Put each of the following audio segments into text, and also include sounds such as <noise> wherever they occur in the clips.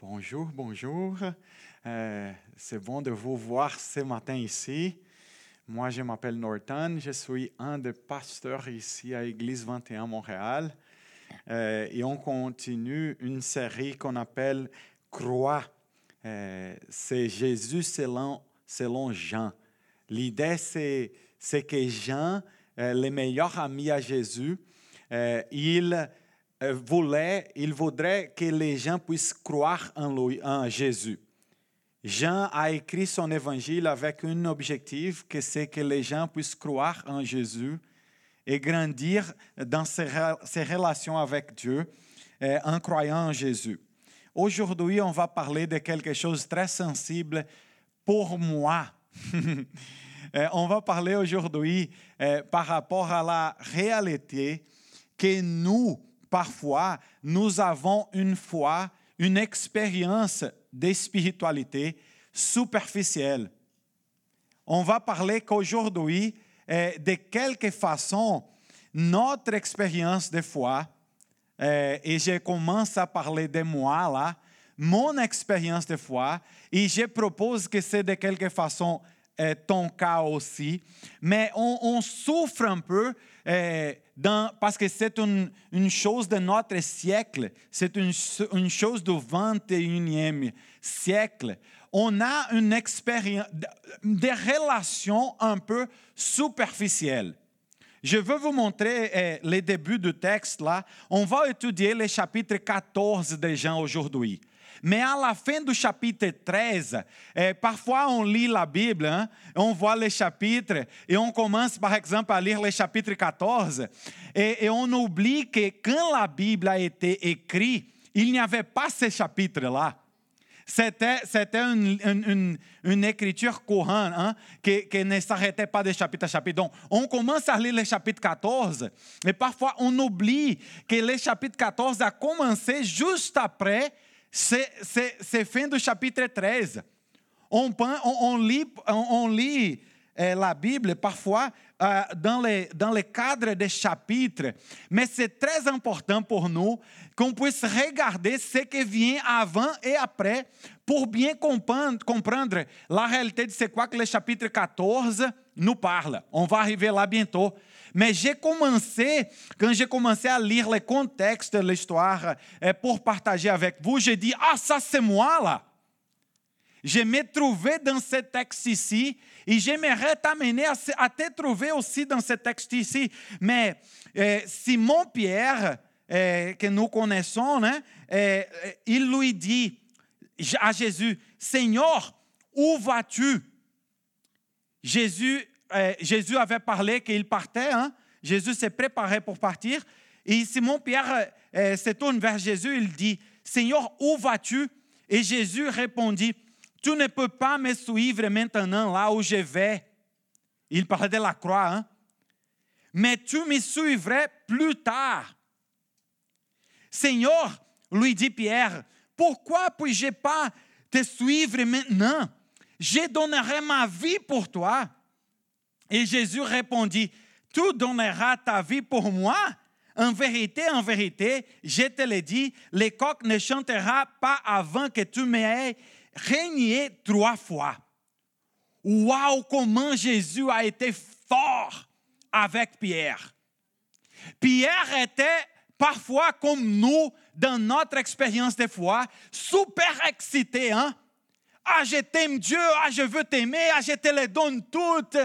Bonjour, bonjour. Euh, c'est bon de vous voir ce matin ici. Moi, je m'appelle Norton, je suis un des pasteurs ici à Église 21 Montréal. Euh, et on continue une série qu'on appelle Croix. Euh, c'est Jésus selon, selon Jean. L'idée, c'est, c'est que Jean, le meilleur ami à Jésus, il voulait, il voudrait que les gens puissent croire en, lui, en Jésus. Jean a écrit son évangile avec un objectif, que c'est que les gens puissent croire en Jésus et grandir dans ses, relations avec Dieu euh, en croyant en Jésus. Aujourd'hui, on va parler de quelque chose de très sensible pour moi. <laughs> Euh, on va parler aujourd'hui par rapport à la réalité que nous, parfois, nous avons une foi, une expérience de spiritualité superficielle. On va parler qu'aujourd'hui, eh, de quelque façon, notre expérience de foi, eh, et je commence à parler de moi là, mon expérience de foi, et je propose que c'est de quelque façon eh, ton cas aussi, mais on, souffre un peu dans, parce que c'est une, chose de notre siècle, c'est une, chose du 21e siècle. On a une expérience, des relations un peu superficielles. Je veux vous montrer eh, les débuts du texte là. On va étudier le chapitre 14 de Jean aujourd'hui. Mais à la fin du chapitre 13, eh, parfois on lit la Bible, on voit les chapitres et on commence par exemple à lire le chapitre 14 et, et on oublie que quand la Bible a été écrite, il n'y avait pas ce chapitre-là. C'était, c'était une, une, une, écriture courante hein, qui, qui, ne s'arrêtait pas de chapitre à chapitre. Donc, on commence à lire le chapitre 14 et parfois on oublie que le chapitre 14 a commencé juste après c'est fin du chapitre 13. On, on, on lit, on, on lit eh, la Bible parfois euh, dans, les, dans le cadre des chapitres, mais c'est très important pour nous qu'on puisse regarder ce qui vient avant et après pour bien comprendre, la réalité de c'est quoi que le chapitre 14 nous parle. On va arriver là bientôt. Mais j'ai commencé, quand j'ai commencé à lire le contexte de l'histoire eh, pour partager avec vous, j'ai dit, ah, ça c'est moi là. Je me trouvais dans ce texte ici et j'aimerais t'amener à, à, te trouver aussi dans ce texte ici. Mais eh, Simon Pierre, eh, que nous connaissons, hein, eh, il lui dit à Jésus, Seigneur, où vas-tu? Jésus euh, Jésus avait parlé qu'il partait. Hein? Jésus s'est préparé pour partir. Et Simon Pierre euh, se tourne vers Jésus. Il dit, Seigneur, où vas-tu? Et Jésus répondit, tu ne peux pas me suivre maintenant là où je vais. Il parlait de la croix. Hein? Mais tu me suivrais plus tard. Seigneur, lui dit Pierre, pourquoi puis-je pas te suivre maintenant? Je donnerai ma vie pour toi. Et Jésus répondit, tu donneras ta vie pour moi En vérité, en vérité, je te le dis, le coq ne chantera pas avant que tu m'aies régné trois fois. Waouh, comment Jésus a été fort avec Pierre. Pierre était parfois comme nous dans notre expérience de foi, super excité, hein? Ah, je t'aime Dieu, ah, je veux t'aimer, ah, je te les donne toutes.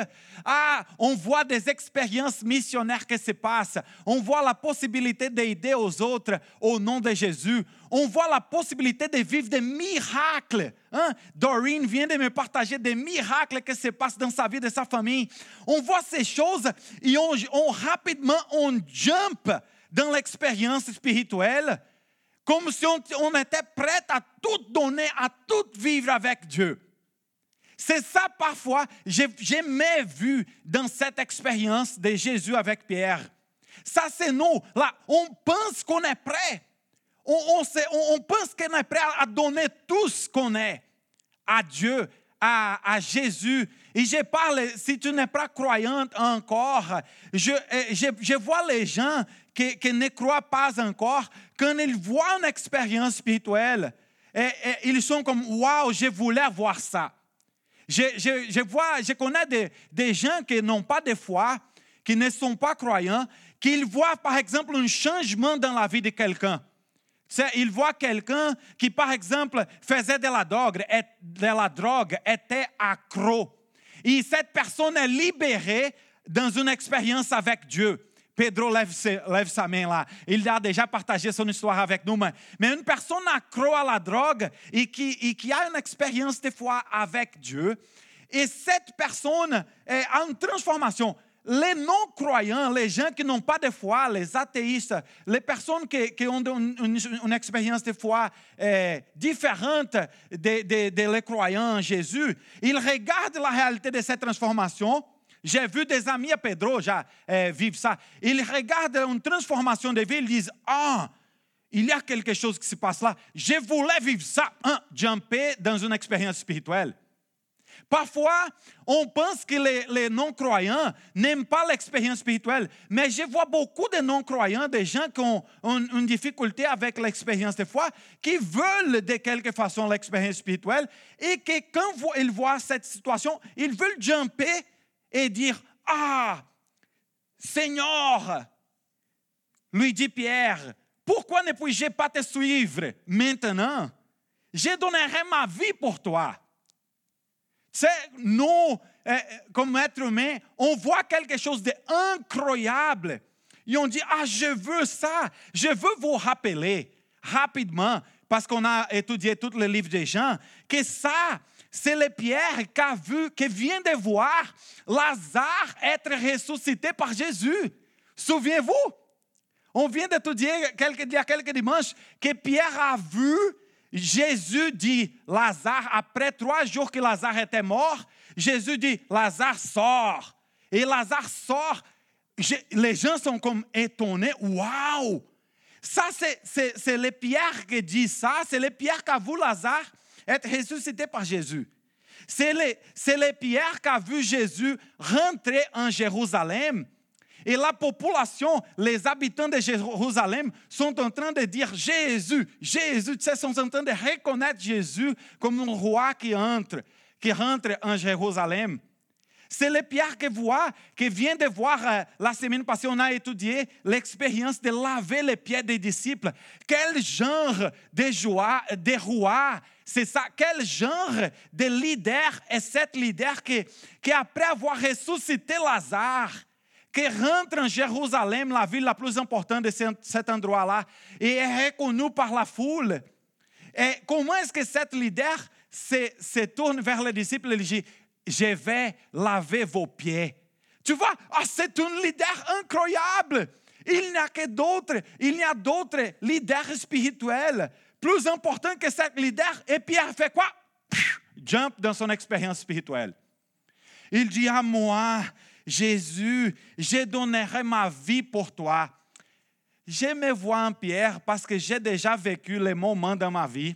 Ah, on voit des expériences missionnaires qui se passent. On voit la possibilité d'aider aux autres au nom de Jésus. On voit la possibilité de vivre des miracles. Hein? Doreen vient de me partager des miracles qui se passent dans sa vie, de sa famille. On voit ces choses et on, on rapidement, on jump dans l'expérience spirituelle comme si on, était prêt à tout donner, à tout vivre avec Dieu. C'est ça parfois, j'ai jamais vu dans cette expérience de Jésus avec Pierre. Ça, c'est nous. Là, on pense qu'on est prêt. On, pense qu'on est prêt à donner tout ce qu'on est à Dieu, à, Jésus. Et je parle, si tu n'es pas croyante encore, je, je vois les gens qui, ne croient pas encore, quand ils voient une expérience spirituelle, et, ils sont comme Waouh, je voulais voir ça. Je, vois, je connais des, gens qui n'ont pas de foi, qui ne sont pas croyants, qui voient par exemple un changement dans la vie de quelqu'un. Ils voient quelqu'un qui, par exemple, faisait de la drogue, de la drogue était accro. Et cette personne est libérée dans une expérience avec Dieu. Pedro lève, sa main là. Il a déjà partagé son histoire avec nous. Mais, une personne accro à la drogue et qui, a une expérience de foi avec Dieu, et cette personne a une transformation. Les non-croyants, les gens qui n'ont pas de foi, les athéistes, les personnes qui, ont une, expérience de foi euh, différente des de, les croyants en Jésus, ils regardent la réalité de cette transformation j'ai vu des amis à Pedro já euh, vivre ça. Ils regardent une transformation de vie, ils disent Ah, il y a quelque chose qui se passe là. Je voulais vivre ça. Hein, jumper dans une expérience spirituelle. Parfois, on pense que les, non-croyants n'aiment pas l'expérience spirituelle, mais je vois beaucoup de non-croyants, des gens qui ont une, une difficulté avec l'expérience de foi, qui veulent de quelque façon l'expérience spirituelle et que quand ils voient cette situation, ils veulent jumper et dire, ah, Seigneur, lui dit Pierre, pourquoi ne puis-je pas te suivre maintenant? Je donnerai ma vie pour toi. C'est nous, euh, comme être humain, on voit quelque chose d'incroyable. Et on dit, ah, je veux ça. Je veux vous rappeler rapidement, parce qu'on a étudié tous les livres des gens, que ça, le Pierre qui a vu, qui vient de voir Lazare être ressuscité par Jésus. Souvenez-vous? On vient d'étudier a quelques dimanches que Pierre a vu Jésus dit Lazare, après trois jours que Lazare était mort, Jésus dit Lazare sort. Et Lazare sort. les gens sont comme étonnés. Waouh! Ça, c'est le Pierre qui dit ça. C'est le Pierre qui a vu Lazare être ressuscité par Jésus. C'est le, Pierre qui a vu Jésus rentrer en Jérusalem. Et la population, les habitants de Jérusalem sont en train de dire Jésus, Jésus, tu sais, sont en train de reconnaître Jésus comme un roi qui qui rentre en Jérusalem. C'est le Pierre qui voit, qui vient de voir euh, la semaine passée, on a étudié l'expérience de laver les pieds des disciples. Quel genre de joie, de roi, c'est ça. Quel genre de leader est cet leader qui, qui après avoir ressuscité Lazare, qui rentre en Jérusalem, la ville la plus importante de cet endroit-là, et est reconnu par la foule? Et comment est-ce que cet leader se, se tourne vers les disciples et dit je vais laver vos pieds. Tu vois, ah, c'est un leader incroyable. Il n'y a que d'autres, il y a d'autres leaders spirituels plus importants que cet leader. Et Pierre fait quoi? Jump dans son expérience spirituelle. Il dit à moi, Jésus, je donnerai ma vie pour toi. Je me vois en Pierre parce que j'ai déjà vécu les moments dans ma vie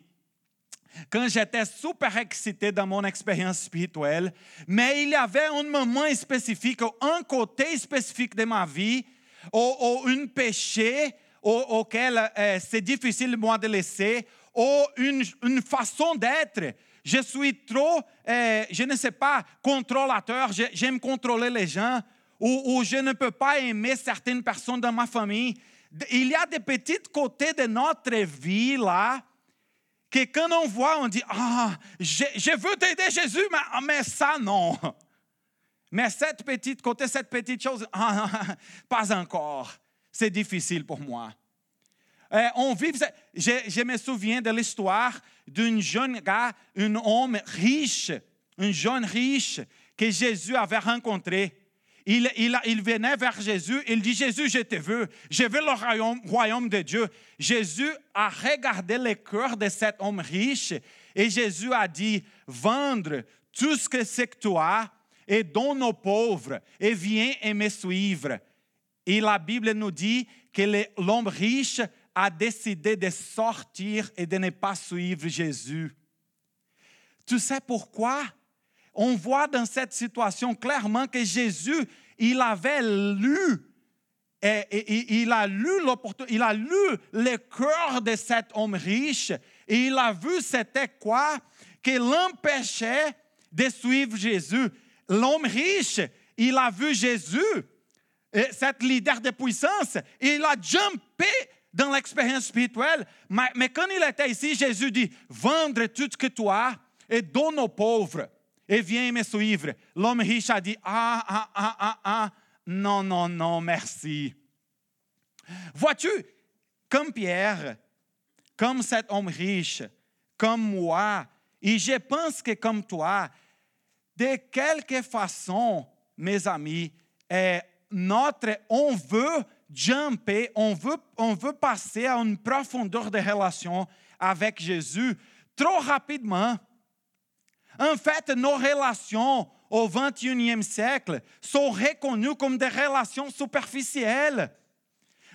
quand j'étais super excité dans mon expérience spirituelle, mais il y avait un moment spécifique, un côté spécifique de ma vie, ou, un péché auquel euh, c'est difficile moi de laisser, ou une, une façon d'être. Je suis trop, euh, je ne sais pas, contrôlateur, j'aime contrôler les gens, ou, ou je ne peux pas aimer certaines personnes dans ma famille. Il y a des petits côtés de notre vie là que quand on voit, on dit, ah, je, je veux t'aider Jésus, mais, ah, mais, ça non. Mais cette petite côté, cette petite chose, ah, pas encore. C'est difficile pour moi. Euh, on vit, je, je, me souviens de l'histoire d'un jeune gars, un homme riche, un jeune riche que Jésus avait rencontré il, venait vers Jésus, il dit, Jésus, je te veux, je veux le royaume, de Dieu. Jésus a regardé le cœur de cet homme riche et Jésus a dit, vendre tout ce que c'est que tu as et donne aux pauvres et viens et me suivre. Et la Bible nous dit que l'homme riche a décidé de sortir et de ne pas suivre Jésus. Tu sais pourquoi? On voit dans cette situation clairement que Jésus, il avait lu et, il, a lu il a lu le cœur de cet homme riche et il a vu c'était quoi que l'empêchait de suivre Jésus. L'homme riche, il a vu Jésus, et cet leader de puissance, et il a jumpé dans l'expérience spirituelle. Mais, mais quand il était ici, Jésus dit, vendre tout ce que tu as et donne aux pauvres et viens me suivre. L'homme riche a dit, ah, ah, ah, ah, ah, non, non, non, merci. Vois-tu, comme Pierre, comme cet homme riche, comme moi, et je pense que comme toi, de quelque façon, mes amis, eh, notre, on veut jumper, on veut, on veut passer à une profondeur de relation avec Jésus trop rapidement. En fait, nos relations au 21e siècle sont reconnues comme des relations superficielles.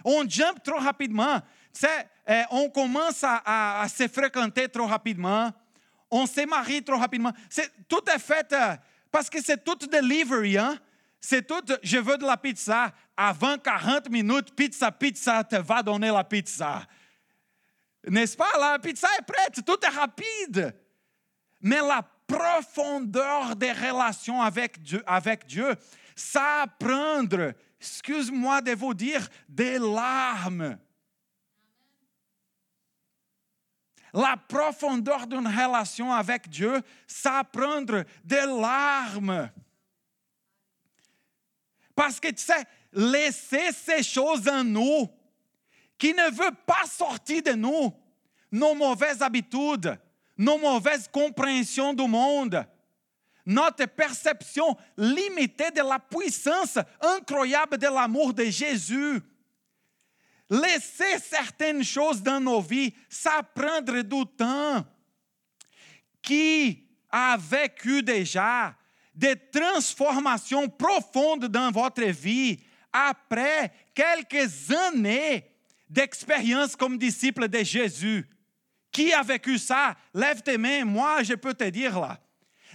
On jump trop rapidement. Eh, on commence à, se fréquenter trop rapidement. On se marie trop rapidement. C'est, tout est fait euh, parce que c'est tout delivery. Hein? C'est tout, je veux de la pizza. Avant 40 minutes, pizza, pizza te va donner la pizza. N'est-ce pas? La pizza est prête, tout est rapide. Mais la profondeur des relations avec Dieu, ça prendre, excuse-moi de vous dire, des larmes. La profondeur d'une relation avec Dieu, ça prendre des larmes. Parce que tu sais, laisser ces choses en nous qui ne veut pas sortir de nous, nos mauvaises habitudes, nos mauvaises compréhensions du monde, notre perception limitée de la puissance incroyable de l'amour de Jésus. Laisser certaines choses dans nos vies, ça prendre du temps. Qui a vécu déjà des transformations profondes dans votre vie après quelques années d'expérience comme disciple de Jésus? Qui a vécu ça? Lève tes mains, moi je peux te dire là.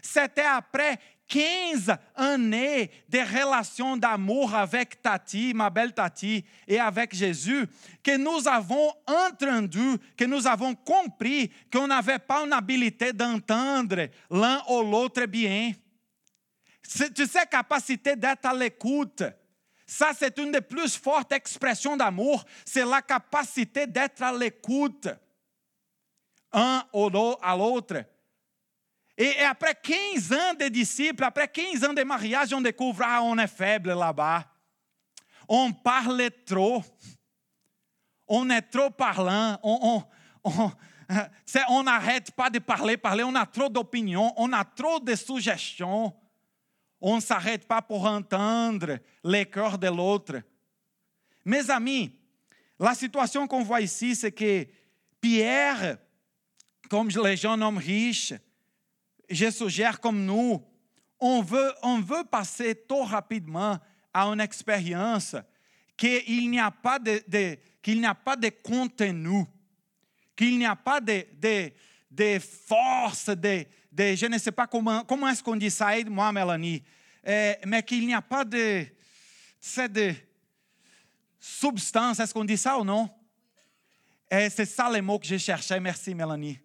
C'était après 15 années de relations d'amour avec Tati, ma belle Tati, et avec Jésus, que nous avons entendu, que nous avons compris qu'on n'avait pas une habilité d'entendre l'un ou l'autre bien. Tu sais, capacité d'être à l'écoute. Ça, c'est une des plus fortes expressions d'amour. C'est la capacité d'être à l'écoute. Un ou l'au- à. Et, et après 15 ans de disciples, après 15 ans de mariage, on découvre, ah, on est faible là-bas. On parle trop. On est trop parlant. On, on, on, <laughs> on n'arrête pas de parler, parler. On a trop d'opinions. On a trop de suggestions. On ne s'arrête pas pour entendre les cœurs de l'autre. Mes amis, la situation qu'on voit ici, c'est que Pierre, comme les jeunes hommes riches, je suggère comme nous, on veut, on veut passer trop rapidement à une expérience qu'il n'y a pas de, de- qu'il n'y a pas de contenu, qu'il n'y a pas de, de, de force, de, de- je ne sais pas comment, comment est-ce qu'on dit ça, aide-moi Mélanie, Eh, mais qu'il n'y a pas de, de substance, est-ce qu'on dit ça ou non? Eh, c'est ça le mot que je cherchais, merci Mélanie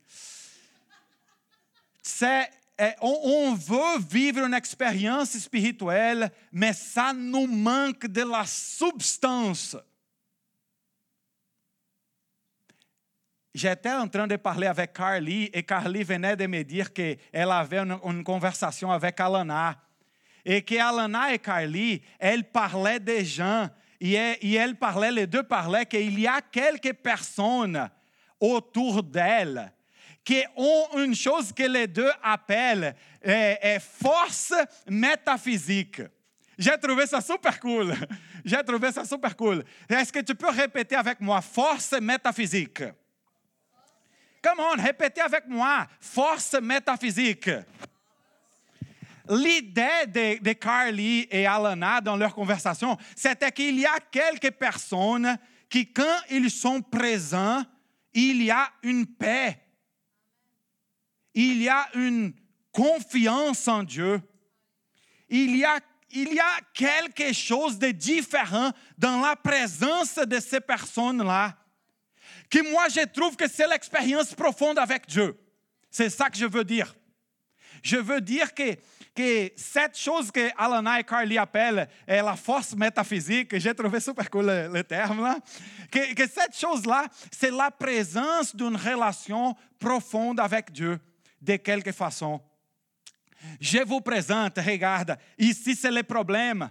eh, on, veut vivre une expérience spirituelle, mais ça nous manque de la substance. J'étais en train de parler avec Carly et Carly venait de me dire qu'elle avait une, conversation avec Alana. Et que Alana et Carly, elles parlaient des gens. Et, elles parlaient, les deux parlaient qu'il y a quelques personnes autour d'elles qui ont une chose que les deux appellent eh, eh, force métaphysique. J'ai trouvé ça super cool. <laughs> J'ai trouvé ça super cool. Est-ce que tu peux répéter avec moi force métaphysique? Come on, répétez avec moi. Force métaphysique. L'idée de, Carly et Alana dans leur conversation, c'était qu'il y a quelques personnes qui, quand ils sont présents, il y a une paix. Il y a une confiance en Dieu. Il y a, il y a quelque chose de différent dans la présence de ces personnes-là, que moi je trouve que c'est l'expérience profonde avec Dieu. C'est ça que je veux dire. Je veux dire que, que cette chose que Alan et Carly appellent eh, la force métaphysique, j'ai trouvé super cool le, le terme là, que, que cette chose-là, c'est la présence d'une relation profonde avec Dieu, de quelque façon. Je vous présente, regarde, ici c'est le problème.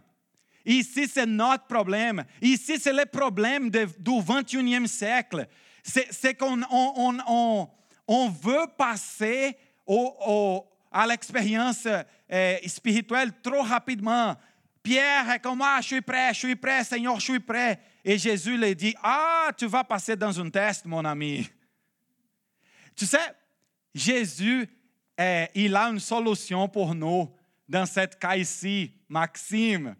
Ici c'est notre problème. Ici c'est le problème de, du 21e siècle. C'est qu'on on, on, on, veut passer au, au, à l'expérience eh, spirituelle trop rapidement. Pierre comme, ah, je suis prêt, je suis prêt, Seigneur, je suis prêt. Et Jésus lui dit, ah, tu vas passer dans un test, mon ami. Tu sais, Jésus, eh, il a une solution pour nous dans cette cas ici. Maxime,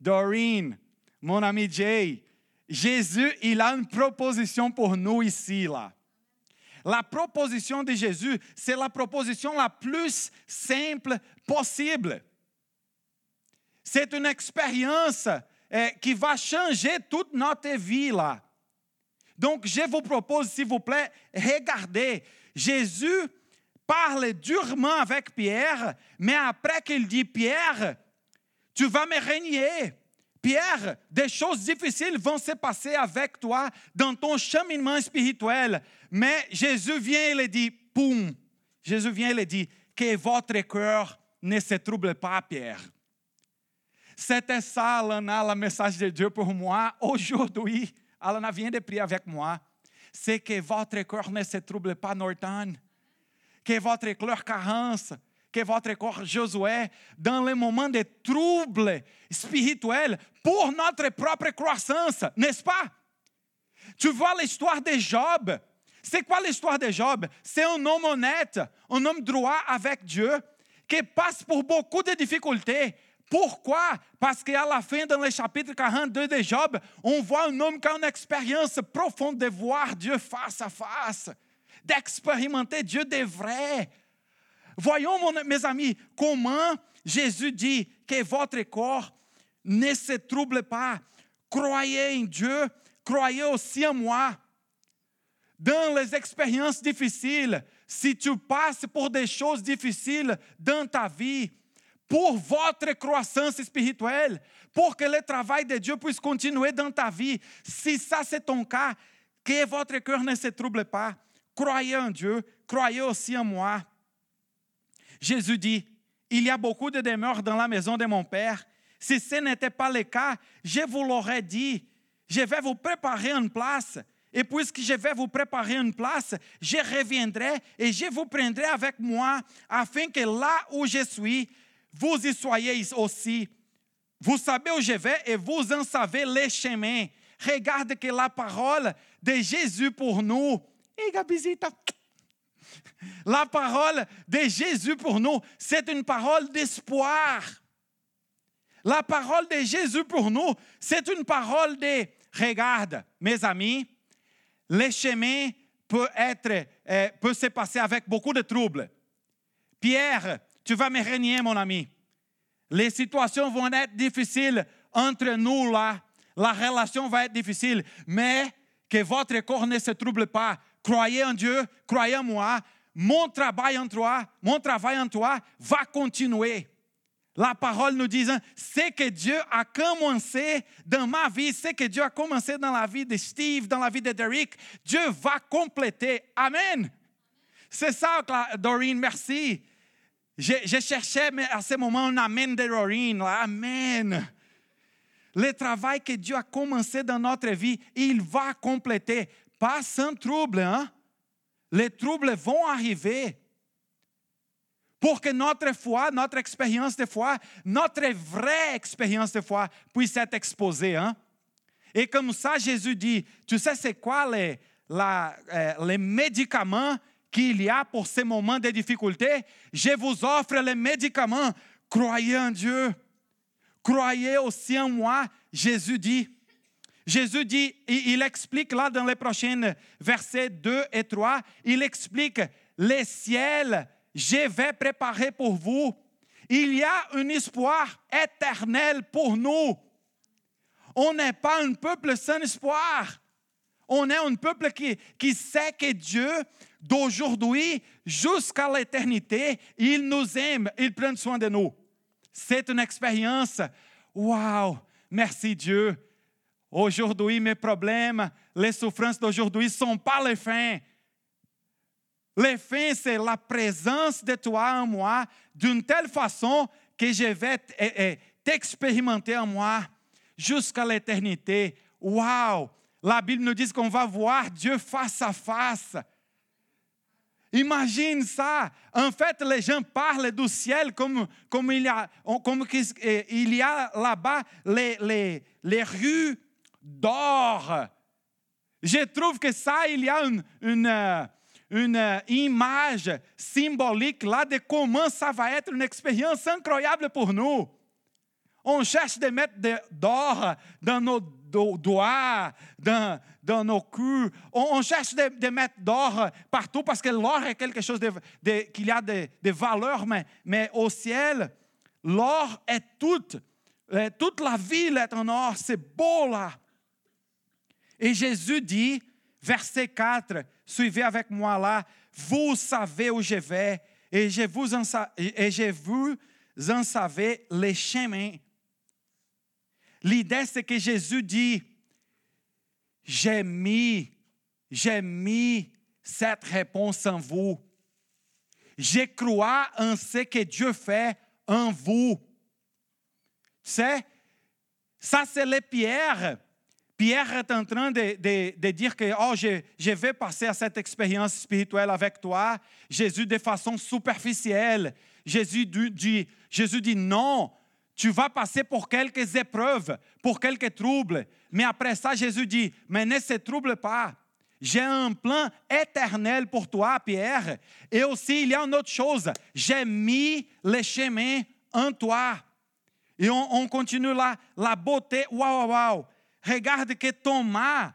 Doreen, mon ami Jay. Jésus, il a une proposition pour nous ici, là. La proposition de Jésus, c'est la proposition la plus simple possible. C'est une expérience eh, qui va changer toute notre vie là. Donc, je vous propose, s'il vous plaît, regardez. Jésus parle durement avec Pierre, mais après qu'il dit, Pierre, tu vas me régner. Pierre, des choses difficiles vont se passer avec toi dans ton cheminement spirituel. Mais Jésus vient et le dit, poum, Jésus vient et le dit, que votre cœur ne se trouble pas, Pierre. C'était ça, Alana, le message de Dieu pour moi aujourd'hui. Alana vient de prier avec moi. C'est que votre cœur ne se trouble pas, Norton. Que votre cœur carence que votre corps Josué dans les moments de troubles spirituels pour notre propre croissance, n'est-ce pas? Tu vois l'histoire de Job. C'est quoi l'histoire de Job? C'est un homme honnête, un homme droit avec Dieu, qui passe pour beaucoup de difficultés. Pourquoi? Parce qu'à la fin, dans le chapitre 42 de Job, on voit un homme qui a une expérience profonde de voir Dieu face à face, d'expérimenter Dieu de vrai, Voyons, mes amis, comment Jésus dit que votre corps ne se trouble pas. Croyez en Dieu, croyez aussi en moi. Dans les expériences difficiles, si tu passes pour des choses difficiles dans ta vie, pour votre croissance spirituelle, pour que le travail de Dieu puisse continuer dans ta vie, si ça c'est ton cas, que votre cœur ne se trouble pas. Croyez en Dieu, croyez aussi en moi. Jésus dit, il y a beaucoup de demeures dans la maison de mon Père. Si ce n'était pas le cas, je vous l'aurais dit, je vais vous préparer une place. Et puisque je vais vous préparer une place, je reviendrai et je vous prendrai avec moi, afin que là où je suis, vous y soyez aussi. Vous savez où je vais et vous en savez les chemins. Regarde que la parole de Jésus pour nous. Gabizita, la parole de Jésus pour nous, c'est une parole d'espoir. La parole de Jésus pour nous, c'est une parole de regarde, mes amis, le chemin peut être, euh, peut se passer avec beaucoup de troubles. Pierre, tu vas me régner, mon ami. Les situations vont être difficiles entre nous là. La relation va être difficile, mais que votre corps ne se trouble pas. Croyez en Dieu, croyez en moi. Mon travail en toi, mon travail en toi va continuer. La parole nous dit, ce que Dieu a commencé dans ma vie, ce que Dieu a commencé dans la vie de Steve, dans la vie de Derek, Dieu va compléter. Amen. C'est ça, Doreen, merci. Je, cherchais à ce moment un Amen de Doreen. Amen. Le travail que Dieu a commencé dans notre vie, il va compléter pas sans trouble. Hein? Les troubles vont arriver pour que notre foi, notre expérience de foi, notre vraie expérience de foi puisse être exposée. Hein? Et comme ça, Jésus dit, tu sais c'est quoi la, euh, les médicaments qu'il y a pour ces moments de difficulté? Je vous offre les médicaments. Croyez en Dieu. Croyez aussi en moi. Jésus dit, Jésus dit, il explique là dans les prochains versets 2 et 3, il explique, les ciels, je vais préparer pour vous. il y a un espoir éternel pour nous. On n'est pas un peuple sans espoir. On est un peuple qui, qui sait que Dieu, d'aujourd'hui jusqu'à l'éternité, il nous aime, il prend soin de nous. C'est une expérience. Waouh! Merci Dieu. Aujourd'hui, mes problèmes, les souffrances d'aujourd'hui sont pas les fins. Les fins, c'est la présence de toi en moi d'une telle façon que je vais t'expérimenter en moi jusqu'à l'éternité. Waouh! La Bible nous dit qu'on va voir Dieu face à face. Imagine ça. En fait, les gens parlent du ciel comme, comme il y a, comme il y a là-bas les, les, les rues d'or. Je trouve que ça, il y a une, une, une, image symbolique là de comment ça va être une expérience incroyable pour nous. On cherche de mettre d'or dans nos doigts, dans, dans nos culs. On, on cherche de, de mettre d'or partout parce que l'or est quelque chose de, de, qu'il a de, de valeur, mais, mais au ciel, l'or est toute. Toute la ville est en or, c'est beau là. Et Jésus dit, verset 4, suivez avec moi là, vous savez où je vais et je vous en, savez les chemins. L'idée, c'est que Jésus dit, j'ai mis, j'ai mis cette réponse en vous. Je crois en ce que Dieu fait en vous. Sais, ça c'est les pierres. Pierre est en train de, dire que oh, je, vais passer à cette expérience spirituelle avec toi. Jésus de façon superficielle. Jésus dit, non, tu vas passer pour quelques épreuves, pour quelques troubles. Mais après ça, Jésus dit, mais ne se trouble pas. J'ai un plan éternel pour toi, Pierre. Et aussi, il y a une autre chose. J'ai mis les chemins en toi. Et on, on continue là, la beauté. Waouh, waouh, waouh. Regarde que Thomas,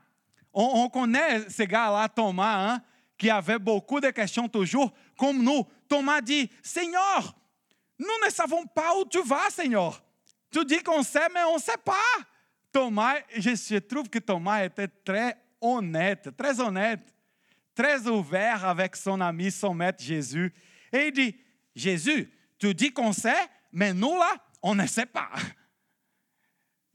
on, on connaît ce gars-là, Thomas, hein, qui avait beaucoup de questions toujours, comme nous. Thomas dit, Seigneur, nous ne savons pas où tu vas, Seigneur. Tu dis qu'on sait, mais on ne sait pas. Thomas, je trouve que Thomas était très honnête, très honnête, très ouvert avec son ami, son maître Jésus. Et il dit, Jésus, tu dis qu'on sait, mais nous là, on ne sait pas.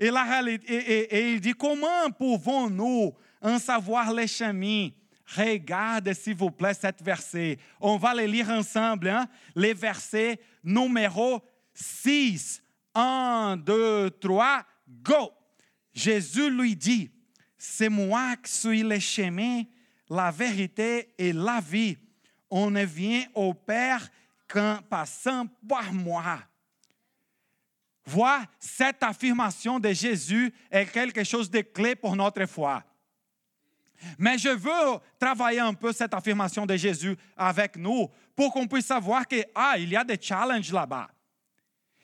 Et, la il dit, comment pouvons-nous en savoir les chemins? Regarde, s'il vous plaît, cet verset. On va le lire ensemble. Hein? Les versets numéro 6. 1, 2, 3, go. Jésus lui dit, c'est moi qui suis le chemin, la vérité et la vie. On ne vient au Père qu'en passant par moi. Vois, cette affirmation de Jésus est quelque chose de clé pour notre foi. Mais je veux travailler un peu cette affirmation de Jésus avec nous pour qu'on puisse savoir que ah, il y a des challenges là-bas.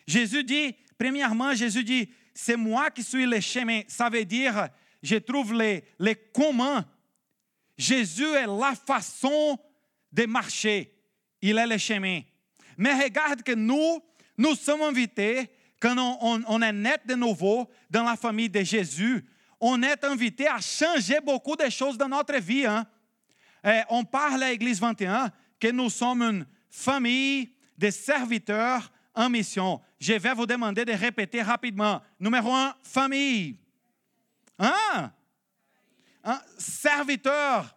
Jésus dit, premièrement, Jésus dit, c'est moi qui suis le chemin. Ça veut dire, je trouve les, les communs. Jésus est la façon de marcher. Il est le chemin. Mais regarde que nous, nous sommes invités, quand on, est net de nouveau dans la famille de Jésus, on est invité à changer beaucoup de choses dans notre vie. Hein? Et on parle à l'Église 21 que nous sommes une famille de serviteurs en mission. Je vais vous demander de répéter rapidement. Numéro un, famille. Hein? hein? Serviteur.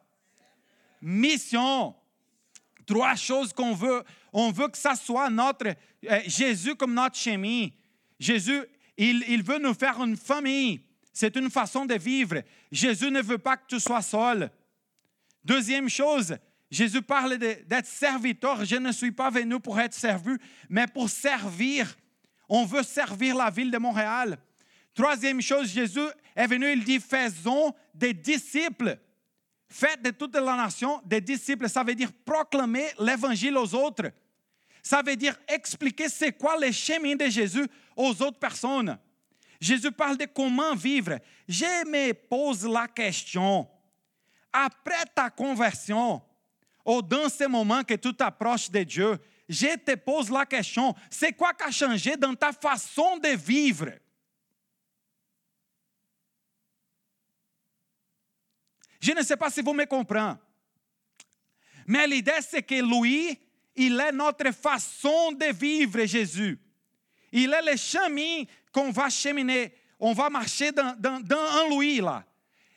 Mission. Trois choses qu'on veut. On veut que ça soit notre euh, Jésus comme notre chemin. Jésus, il, veut nous faire une famille. C'est une façon de vivre. Jésus ne veut pas que tu sois seul. Deuxième chose, Jésus parle d'être serviteur. Je ne suis pas venu pour être servi, mais pour servir. On veut servir la ville de Montréal. Troisième chose, Jésus est venu, il dit, faisons des disciples. Faites de toute la nation des disciples. Ça veut dire proclamer l'évangile aux autres. Ça veut dire expliquer c'est quoi les chemins de Jésus aux autres personnes. Jésus parle de comment vivre. Je me pose la question, après ta conversion, ou dans ce moment que tu t'approches de Dieu, je te pose la question, c'est quoi qui a changé dans ta façon de vivre? Je ne sais pas si vous me comprenez. Mais l'idée, c'est que lui, il est notre façon de vivre Jésus. Il est le chemin qu'on va cheminer, on va marcher dans, dans, dans lui là.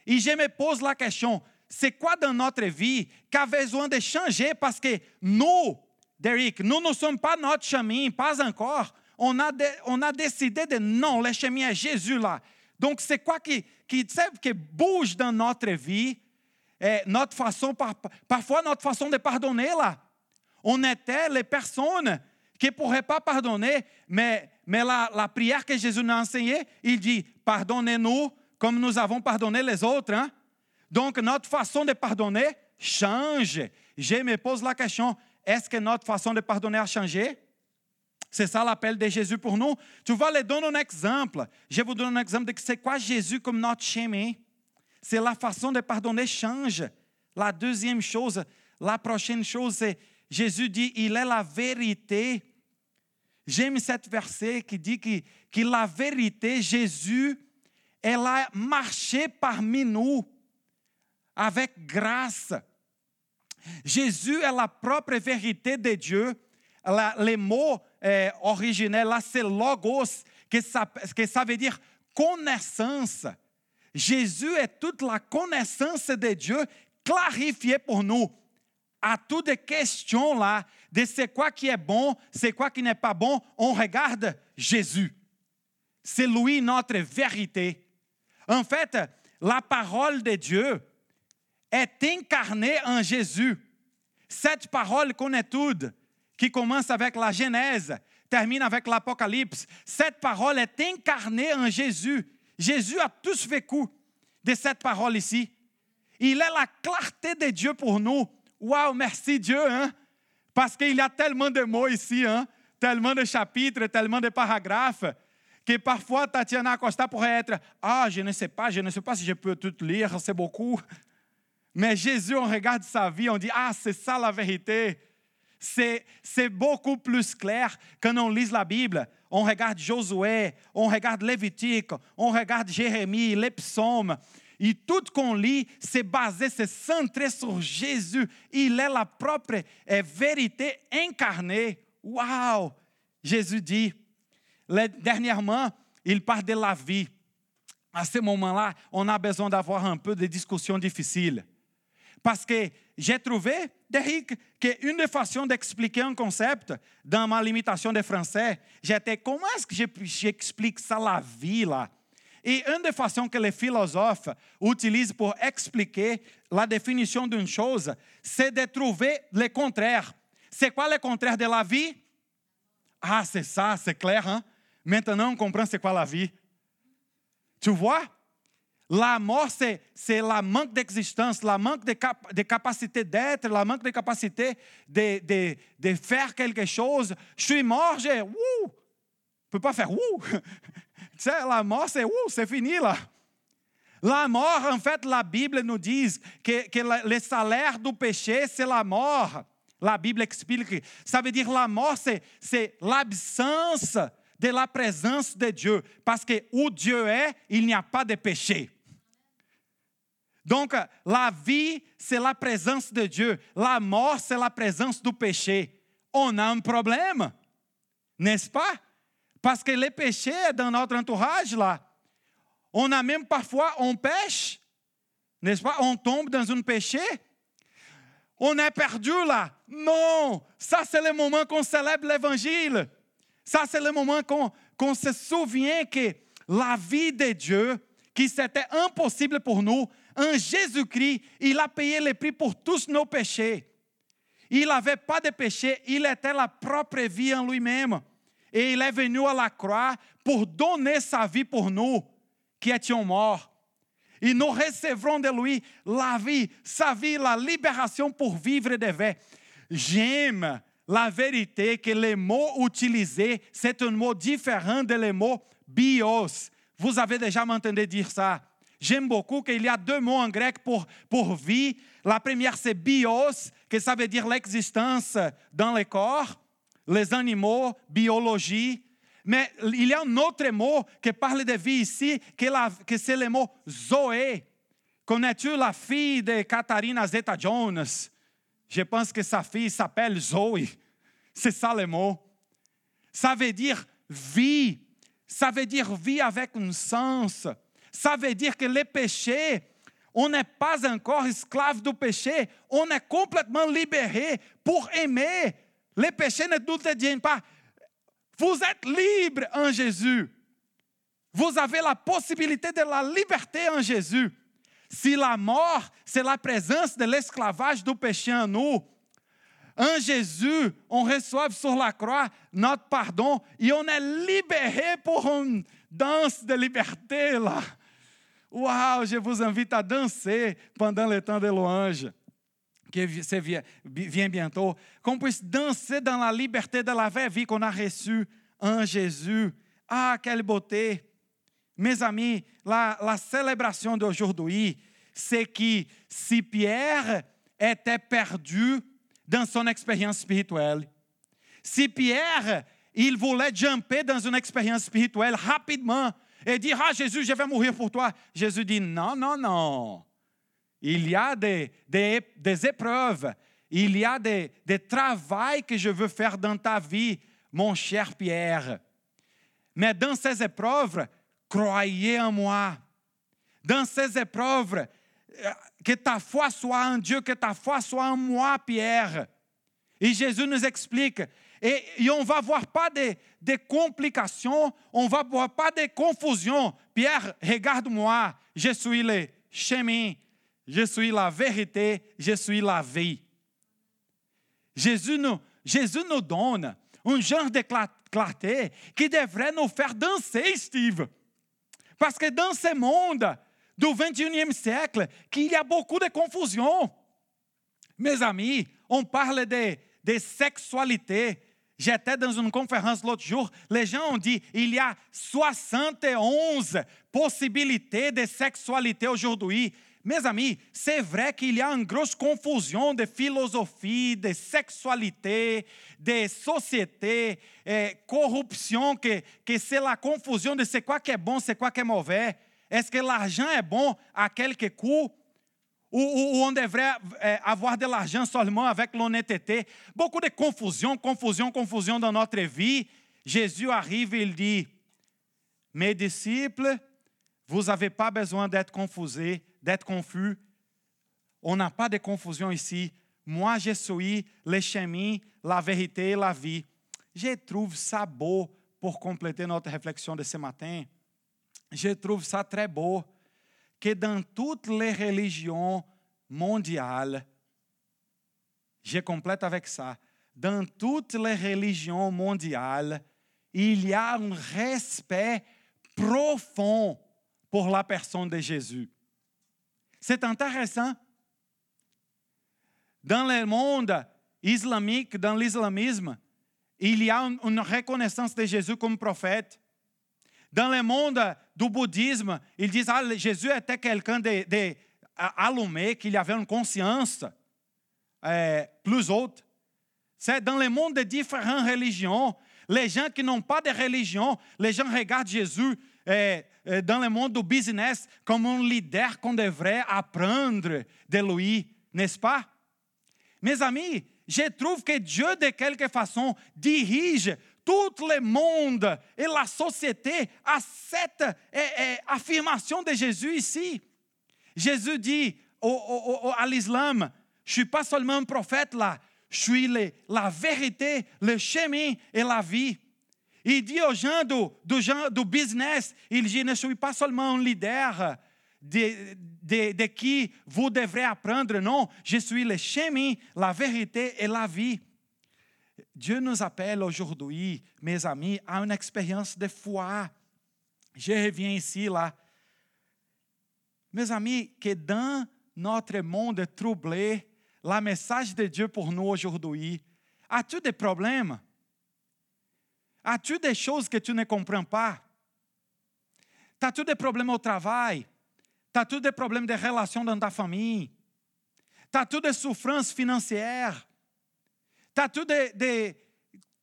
Et je me pose la question, c'est quoi dans notre vie qui a besoin de changer parce que nous, Derek, nous ne sommes pas notre chemin, pas encore. On a, de, on a décidé de non, le chemin est Jésus là. Donc, c'est quoi qui, qui, qui bouge dans notre vie? Et notre façon, parfois notre façon de pardonner là. On était les personnes qui ne pourraient pas pardonner, mais, mais la, prière que Jésus nous a enseignée, il dit, pardonnez-nous comme nous avons pardonné les autres. Hein? Donc, notre façon de pardonner change. Je me pose la question, est-ce que notre façon de pardonner a changé? C'est ça l'appel de Jésus pour nous. Tu vas le donner un exemple. Je vous donne un exemple de c'est quoi Jésus comme notre chemin. C'est la façon de pardonner change. La deuxième chose, la prochaine chose, c'est Jésus dit, il est la vérité. J'aime cette verset qui dit que, la vérité, Jésus, elle a marché parmi nous avec grâce. Jésus est la propre vérité de Dieu. La, les mots euh, originels, là, c'est logos, que ça, que ça veut dire connaissance. Jésus est toute la connaissance de Dieu clarifiée pour nous. À toutes les questions là, de c'est quoi qui est bon, c'est quoi qui n'est pas bon, on regarde Jésus. C'est lui notre vérité. En fait, la parole de Dieu est incarnée en Jésus. Cette parole qu'on étude, qui commence avec la Genèse, termine avec l'Apocalypse, cette parole est incarnée en Jésus. Jésus a tous vécu de cette parole ici. Il est la clarté de Dieu pour nous. Waouh, merci Dieu, hein? parce qu'il y a tellement de mots ici, hein? tellement de chapitres, tellement de paragraphes, que parfois Tatiana Costa pourrait être Ah, je ne sais pas, je ne sais pas si je peux tout lire, c'est beaucoup. Mais Jésus, on regarde sa vie, on dit Ah, c'est ça la vérité. C'est, c'est beaucoup plus clair quand on lit la Bible on regarde Josué, on regarde Lévitique, on regarde Jérémie, les psaumes. Et tout qu'on lit, c'est basé, c'est centré sur Jésus. Il est la propre vérité incarnée. Waouh! Jésus dit, dernièrement, il parle de la vie. À ce moment-là, on a besoin d'avoir un peu de discussions difficiles. Parce que j'ai trouvé, Derrick, qu'une des façons d'expliquer un concept dans ma limitation de français, j'étais comment est-ce que j'explique ça la vie là? Une des façons que les philosophes utilisent pour expliquer la définition d'une chose, c'est de trouver le contraire. C'est quoi le contraire de la vie? Ah, c'est ça, c'est clair. Hein? Maintenant, on comprend c'est quoi la vie. Tu vois? La mort, c'est la manque d'existence, la manque de, cap, de capacité d'être, la manque de capacité de, de, de, faire quelque chose. Je suis mort, j'ai peux pas faire ouh. tu sais, <laughs> la mort, c'est ouh, c'est fini là. La mort, en fait, la Bible nous dit que, que le salaire du péché, c'est la mort. La Bible explique. Ça veut dire la mort, c'est l'absence de la présence de Dieu. Parce que où Dieu est, il n'y a pas de péché. Donc, la vie, c'est la présence de Dieu. La mort, c'est la présence du péché. On a un problème, n'est-ce pas? Parce que le péché est dans notre entourage là. On a même parfois, on pêche, n'est-ce pas? On tombe dans un péché. On est perdu là. Non, ça c'est le moment qu'on célèbre l'évangile. Ça c'est le moment qu'on qu se souvient que la vie de Dieu, qui c'était impossible pour nous, en Jésus-Christ, il a payé le prix pour tous nos péchés. Il n'avait pas de péché, il était la propre vie en lui-même. Et il est venu à la croix pour donner sa vie pour nous, qui étions morts. Et nous recevrons de lui la vie, sa vie, la libération pour vivre de vie. J'aime la vérité que les mots utilisés, c'est un mot différent de les mots bios. Vous avez déjà entendu dire ça. J'aime beaucoup qu'il y a deux mots en grec pour, pour vie. La première, c'est bios, que ça veut dire l'existence dans le corps. Les animaux, biologie. Mais il y a un autre mot qui parle de vie ici, que, que c'est le mot Zoé. Connais-tu la fille de Katharina Zeta-Jones? Je pense que sa fille s'appelle Zoé. C'est ça le mot. Ça veut dire vie. Ça veut dire vie avec un sens. Ça veut dire que le péché, on n'est pas encore esclave du péché, on est complètement libéré pour aimer. Le péché ne nous devient pas. Vous êtes libre en Jésus. Vous avez la possibilité de la liberté en Jésus. Si la mort, c'est la présence de l'esclavage du péché en nous, en Jésus, on reçoit sur la croix notre pardon et on est libéré pour une danse de liberté là. Waouh, je vous invite à danser pendant le temps de louange qui vient bientôt, qu'on puisse danser dans la liberté de la vraie vie qu'on a reçue en Jésus. Ah, quelle beauté! Mes amis, la, la célébration d'aujourd'hui, c'est que si Pierre était perdu dans son expérience spirituelle, si Pierre, il voulait jumper dans une expérience spirituelle rapidement et dire, ah Jésus, je vais mourir pour toi, Jésus dit, non, non, non. Il y a des, épreuves, il y a des, des travaux que je veux faire dans ta vie, mon cher Pierre. Mais dans ces épreuves, croyez en moi. Dans ces épreuves, que ta foi soit en Dieu, que ta foi soit en moi, Pierre. Et Jésus nous explique. Et, on ne va voir pas de, de complications, on ne va voir pas de confusion. Pierre, regarde-moi, je suis le chemin, je suis la vérité, je suis la vie. Jésus nous, Jésus nous donne un genre de clarté qui devrait nous faire danser, Steve. Parce que dans ce monde, du 21e siècle qu'il y a beaucoup de confusion. Mes amis, on parle de, de sexualité. J'étais dans une conférence l'autre jour, les gens ont dit il y a 71 possibilités de sexualité aujourd'hui. Mes amis, c'est vrai qu'il y a une grosse confusion de philosophie, de sexualité, de société, eh, corruption, que, que c'est la confusion de c'est quoi qui est bon, c'est quoi qui est mauvais. Est-ce que l'argent est bon à quelque coup? Ou, ou, on devrait eh, avoir de l'argent seulement avec l'honnêteté? Beaucoup de confusion, confusion, confusion dans notre vie. Jésus arrive et il dit, mes disciples, vous n'avez pas besoin d'être confusés, d'être confus. On n'a pas de confusion ici. Moi, je suis le chemin, la vérité et la vie. Je trouve ça beau pour compléter notre réflexion de ce matin je trouve ça très beau que dans toutes les religions mondiales, je complète avec ça, dans toutes les religions mondiales, il y a un respect profond pour la personne de Jésus. C'est intéressant. Dans le monde islamique, dans l'islamisme, il y a une reconnaissance de Jésus comme prophète. Dans le monde du bouddhisme, ils disent que ah, Jésus était quelqu'un de, de allumé, qu'il avait une conscience euh, plus haute. C'est dans le monde de différentes religions. Les gens qui n'ont pas de religion, les gens regardent Jésus euh, dans le monde du business comme un leader qu'on devrait apprendre de lui, n'est-ce pas? Mes amis, je trouve que Dieu, de quelque façon, dirige tout le monde et la société à cette eh, eh, affirmation de Jésus ici. Jésus dit à l'islam, je ne suis pas seulement un prophète là, je suis la vérité, le chemin et la vie. Du, du, gens du business, il ne pas seulement un leader de, de, de qui vous devrez apprendre, non, je suis le chemin, la vérité et la vie. Dieu nous appelle aujourd'hui, mes amis, à une expérience de foi. Je reviens ici, là. Mes amis, que dans notre monde troublé, la message de Dieu pour nous aujourd'hui, as-tu des problèmes? As-tu des choses que tu ne comprends pas? As-tu des problèmes au travail? As-tu des problèmes de relations dans ta famille? As-tu des souffrances financières? Tá tudo de, de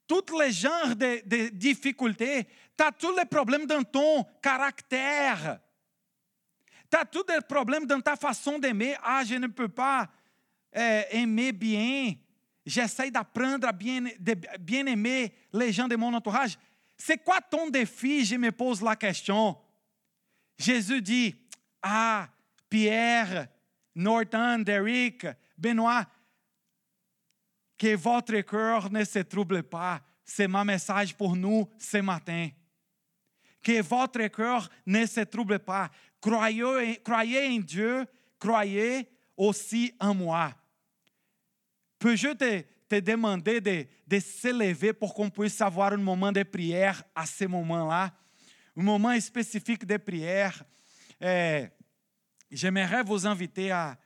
tous les genres de, difficultés, tu as tous les problèmes dans ton caractère? Tu as tous les problèmes dans ta façon d'aimer? Ah, je ne peux pas euh, aimer bien. J'essaie d'apprendre à bien, de bien aimer les gens de mon entourage. C'est quoi me pose la question. Jésus dit, ah, Pierre, Norton, Derek, Benoît, que votre cœur ne se trouble pas. C'est ma message pour nous ce matin. Que votre cœur ne se trouble pas. Croyez, croyez en Dieu, croyez aussi en moi. Peux-je te, demander de, de s'élever pour qu'on puisse avoir un moment de prière à ce moment-là? Un moment spécifique de prière. É, J'aimerais vous inviter à,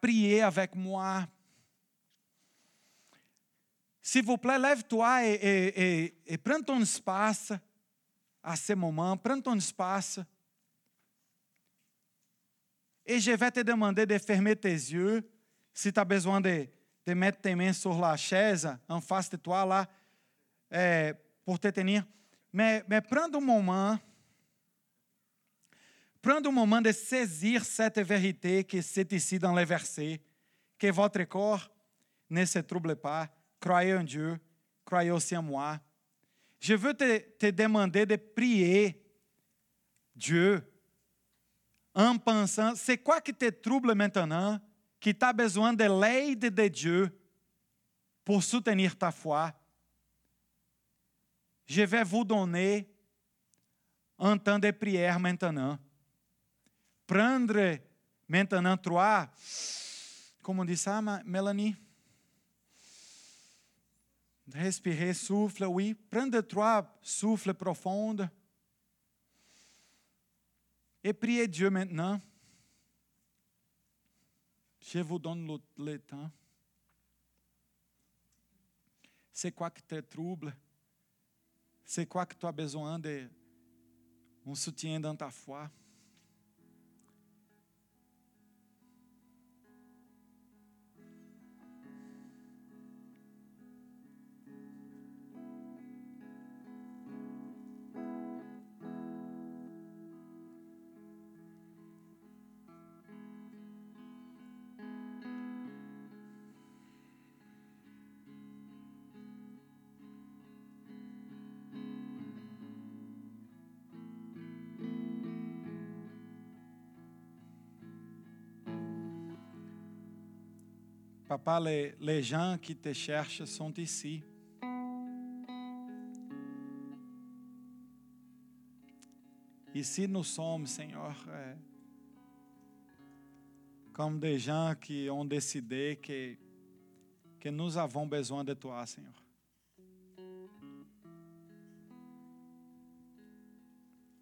prier avec moi. S'il vous plaît, lève-toi et, et, et, et prends ton espace à ce moment, prends ton espace. Et je vais te demander de fermer tes yeux. Si tu as besoin de, mettre tes mains sur la chaise en face de toi, là, é, pour te tenir. Mais, mais prends un moment. Prends un moment de saisir cette vérité qui est ici dans les versets. Que votre corps ne se trouble pas. Croyez en Dieu. Croyez aussi en moi. Je veux te, te demander de prier Dieu en pensant, c'est quoi qui te trouble maintenant, qui tu as besoin de l'aide de Dieu pour soutenir ta foi. Je vais vous donner un temps de prière maintenant. Prendre maintenant trois, como dit ça, Mélanie? Respirer, souffle, oui. Prendre trois souffles profonds. Et priez Dieu maintenant. Je vous donne le, le temps. C'est quoi qui te trouble? C'est quoi que tu as besoin de um soutien dans ta foi? Papa, les, les gens qui te cherchent sont ici. Ici nous sommes, Seigneur, é, comme des gens qui ont décidé que, que nous avons besoin de toi, Seigneur.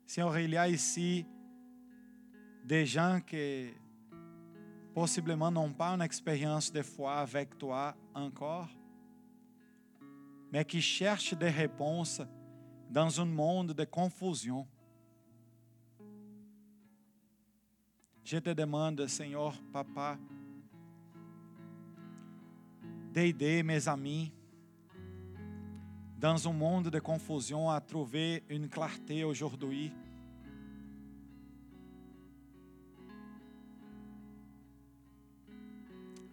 Senhor, il y a ici des qui possiblement n'ont pas une expérience de foi avec toi encore, mais qui cherchent des réponses dans un monde de confusion. Je te demande, Senhor, Papa, d'aider mes amis dans un monde de confusion à trouver une clarté aujourd'hui.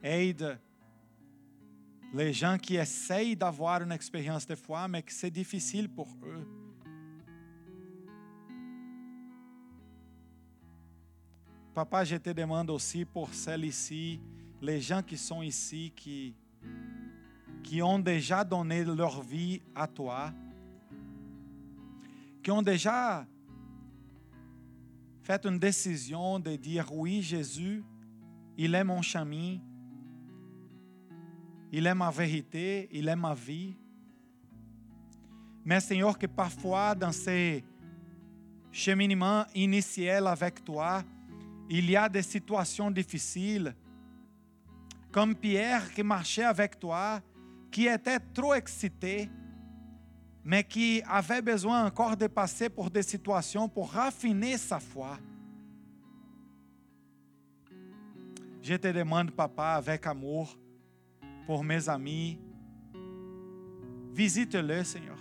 Aide les gens qui essayent d'avoir une expérience de foi, mais que c'est difficile pour eux. Papa, je te demande aussi pour celles ici, les gens qui sont ici, qui, qui ont déjà donné leur vie à toi, qui ont déjà fait une décision de dire oui, Jésus, il est mon chemin, il est ma vérité, il est ma vie. Mais Seigneur, que parfois dans ces cheminements initiels avec toi, il y a des situations difficiles, comme Pierre qui marchait avec toi, qui était trop excité, mais qui avait besoin encore de passer pour des situations pour raffiner sa foi. Je te demande, papa, avec amour, pour mes amis, Visite-les, Seigneur.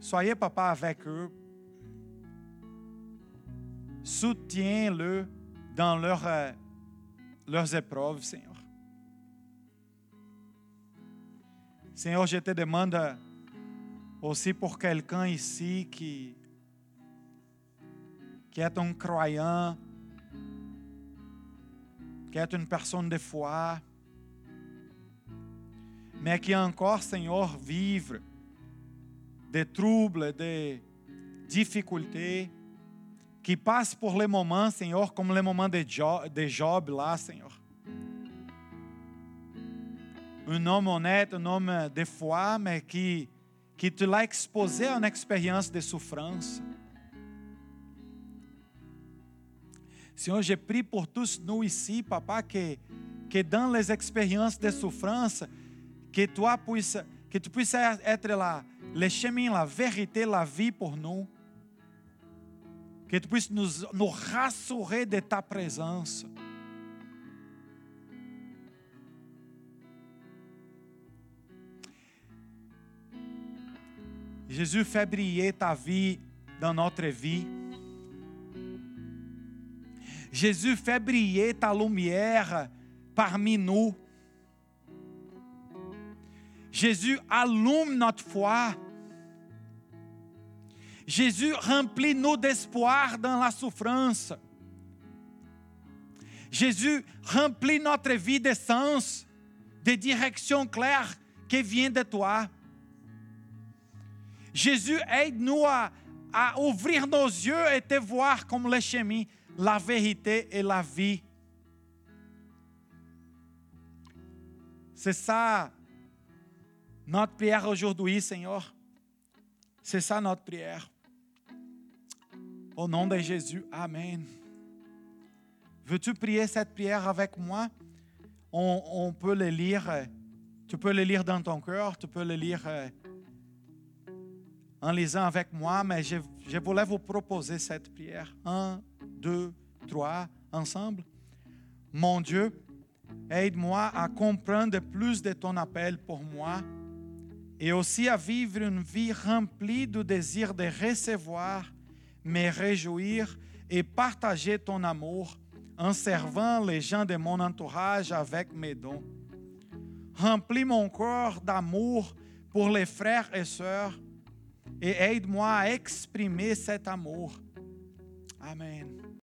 Soyez, papa, avec eux. Soutiens-le dans euh, leurs épreuves, Seigneur. Seigneur, je te demande aussi pour quelqu'un ici qui, qui est un croyant, qui est une personne de foi, mais qui encore, Seigneur, vivre des troubles, des difficultés, qui passe por les moments, Senhor, como les moments de Job, de Job lá, Senhor. Un homme honnête, un homme de foi, mais qui, qui te l'a exposé à une expérience de souffrance. Senhor, je prie pour tous nous ici, papa, que, que dans les expériences de souffrance, que toi puisse, que tu puisses être là, le chemin, la vérité, la vie pour nous. Que tu puisses nous, nous rassurer de ta présence. Jésus fait briller ta vie dans notre vie. Jésus fait briller ta lumière parmi nous. Jésus allume notre foi. Jésus remplit-nous d'espoir dans la souffrance. Jésus remplit notre vie de sens, de direction claire qui vient de toi. Jésus aide-nous à, à, ouvrir nos yeux et te voir comme le chemin, la vérité et la vie. C'est ça notre prière aujourd'hui, Seigneur. C'est ça notre prière. Au nom de Jésus, Amen. Veux-tu prier cette prière avec moi? On, peut le lire. Tu peux le lire dans ton cœur, tu peux le lire euh, en lisant avec moi, mais je, je voulais vous proposer cette prière. Un, deux, trois, ensemble. Mon Dieu, aide-moi à comprendre plus de ton appel pour moi et aussi à vivre une vie remplie du désir de recevoir me réjouir et partager ton amour en servant les gens de mon entourage avec mes dons. Remplis mon corps d'amour pour les frères et sœurs et aide-moi à exprimer cet amour. Amen.